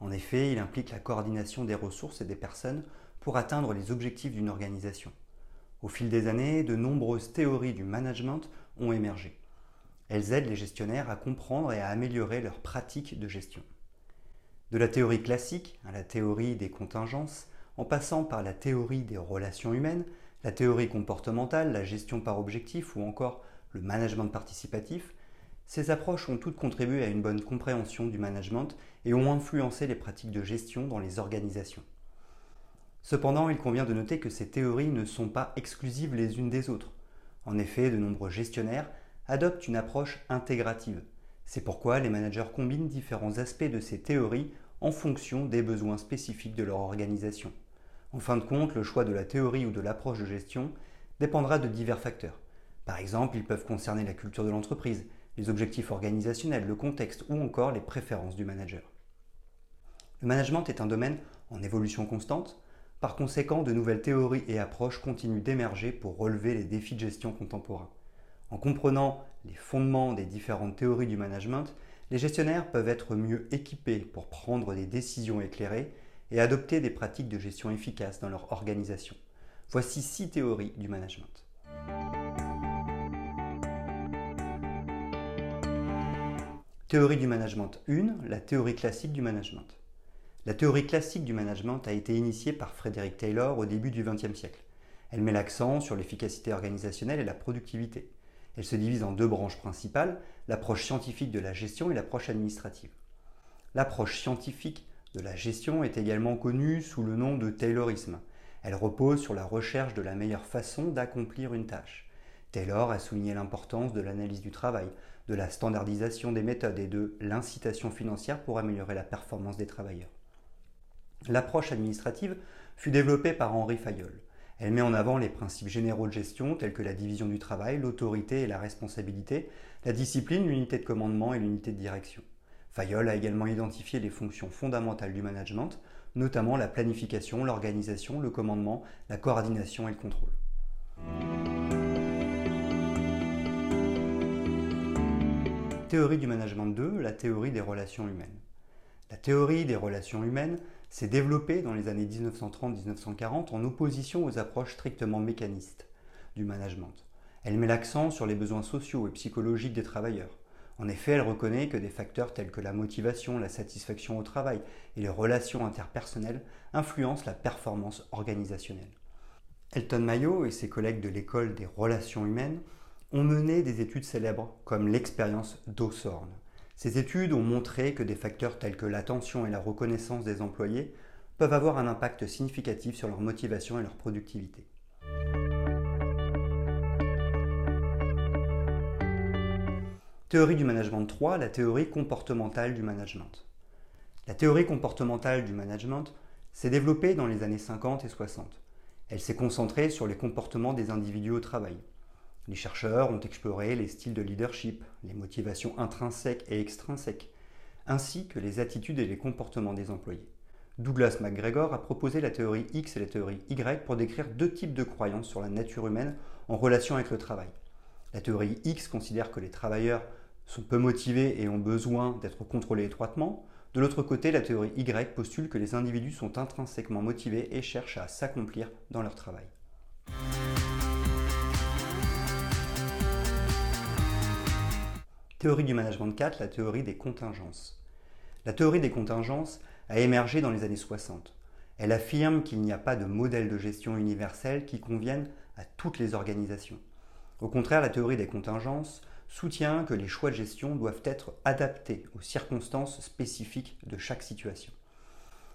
En effet, il implique la coordination des ressources et des personnes pour atteindre les objectifs d'une organisation. Au fil des années, de nombreuses théories du management ont émergé. Elles aident les gestionnaires à comprendre et à améliorer leurs pratiques de gestion. De la théorie classique à la théorie des contingences, en passant par la théorie des relations humaines, la théorie comportementale, la gestion par objectif ou encore le management participatif, ces approches ont toutes contribué à une bonne compréhension du management et ont influencé les pratiques de gestion dans les organisations. Cependant, il convient de noter que ces théories ne sont pas exclusives les unes des autres. En effet, de nombreux gestionnaires adoptent une approche intégrative. C'est pourquoi les managers combinent différents aspects de ces théories en fonction des besoins spécifiques de leur organisation. En fin de compte, le choix de la théorie ou de l'approche de gestion dépendra de divers facteurs. Par exemple, ils peuvent concerner la culture de l'entreprise, les objectifs organisationnels, le contexte ou encore les préférences du manager. Le management est un domaine en évolution constante. Par conséquent, de nouvelles théories et approches continuent d'émerger pour relever les défis de gestion contemporains. En comprenant les fondements des différentes théories du management, les gestionnaires peuvent être mieux équipés pour prendre des décisions éclairées et adopter des pratiques de gestion efficaces dans leur organisation. Voici six théories du management. Théorie du management 1, la théorie classique du management. La théorie classique du management a été initiée par Frédéric Taylor au début du XXe siècle. Elle met l'accent sur l'efficacité organisationnelle et la productivité. Elle se divise en deux branches principales, l'approche scientifique de la gestion et l'approche administrative. L'approche scientifique de la gestion est également connue sous le nom de Taylorisme. Elle repose sur la recherche de la meilleure façon d'accomplir une tâche. Taylor a souligné l'importance de l'analyse du travail, de la standardisation des méthodes et de l'incitation financière pour améliorer la performance des travailleurs. L'approche administrative fut développée par Henri Fayol. Elle met en avant les principes généraux de gestion tels que la division du travail, l'autorité et la responsabilité, la discipline, l'unité de commandement et l'unité de direction. Fayol a également identifié les fonctions fondamentales du management, notamment la planification, l'organisation, le commandement, la coordination et le contrôle. Théorie du management 2, la théorie des relations humaines. La théorie des relations humaines s'est développée dans les années 1930-1940 en opposition aux approches strictement mécanistes du management. Elle met l'accent sur les besoins sociaux et psychologiques des travailleurs. En effet, elle reconnaît que des facteurs tels que la motivation, la satisfaction au travail et les relations interpersonnelles influencent la performance organisationnelle. Elton Mayo et ses collègues de l'école des relations humaines ont mené des études célèbres comme l'expérience d'Osorn. Ces études ont montré que des facteurs tels que l'attention et la reconnaissance des employés peuvent avoir un impact significatif sur leur motivation et leur productivité. Théorie du management 3, la théorie comportementale du management. La théorie comportementale du management s'est développée dans les années 50 et 60. Elle s'est concentrée sur les comportements des individus au travail. Les chercheurs ont exploré les styles de leadership, les motivations intrinsèques et extrinsèques, ainsi que les attitudes et les comportements des employés. Douglas McGregor a proposé la théorie X et la théorie Y pour décrire deux types de croyances sur la nature humaine en relation avec le travail. La théorie X considère que les travailleurs sont peu motivés et ont besoin d'être contrôlés étroitement. De l'autre côté, la théorie Y postule que les individus sont intrinsèquement motivés et cherchent à s'accomplir dans leur travail. Théorie du management 4, la théorie des contingences. La théorie des contingences a émergé dans les années 60. Elle affirme qu'il n'y a pas de modèle de gestion universel qui convienne à toutes les organisations. Au contraire, la théorie des contingences soutient que les choix de gestion doivent être adaptés aux circonstances spécifiques de chaque situation.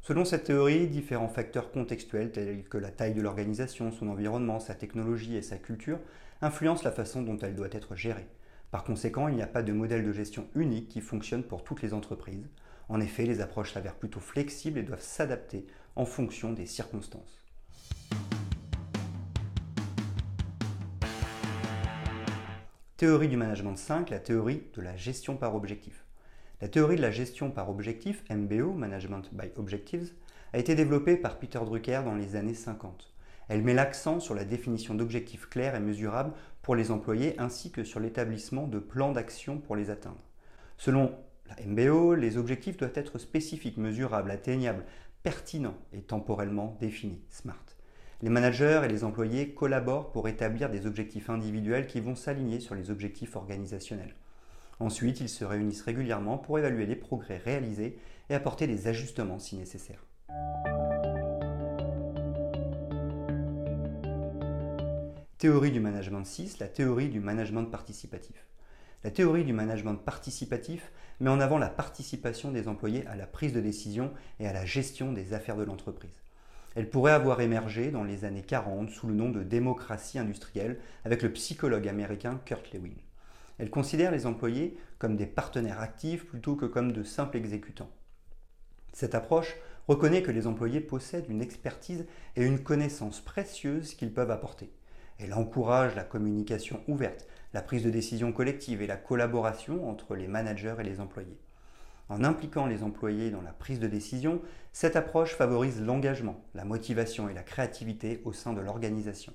Selon cette théorie, différents facteurs contextuels tels que la taille de l'organisation, son environnement, sa technologie et sa culture influencent la façon dont elle doit être gérée. Par conséquent, il n'y a pas de modèle de gestion unique qui fonctionne pour toutes les entreprises. En effet, les approches s'avèrent plutôt flexibles et doivent s'adapter en fonction des circonstances. Théorie du management 5, la théorie de la gestion par objectif. La théorie de la gestion par objectif, MBO, Management by Objectives, a été développée par Peter Drucker dans les années 50. Elle met l'accent sur la définition d'objectifs clairs et mesurables pour les employés ainsi que sur l'établissement de plans d'action pour les atteindre. Selon la MBO, les objectifs doivent être spécifiques, mesurables, atteignables, pertinents et temporellement définis, SMART. Les managers et les employés collaborent pour établir des objectifs individuels qui vont s'aligner sur les objectifs organisationnels. Ensuite, ils se réunissent régulièrement pour évaluer les progrès réalisés et apporter des ajustements si nécessaire. Théorie du management 6, la théorie du management participatif. La théorie du management participatif met en avant la participation des employés à la prise de décision et à la gestion des affaires de l'entreprise. Elle pourrait avoir émergé dans les années 40 sous le nom de démocratie industrielle avec le psychologue américain Kurt Lewin. Elle considère les employés comme des partenaires actifs plutôt que comme de simples exécutants. Cette approche reconnaît que les employés possèdent une expertise et une connaissance précieuse qu'ils peuvent apporter. Elle encourage la communication ouverte, la prise de décision collective et la collaboration entre les managers et les employés. En impliquant les employés dans la prise de décision, cette approche favorise l'engagement, la motivation et la créativité au sein de l'organisation.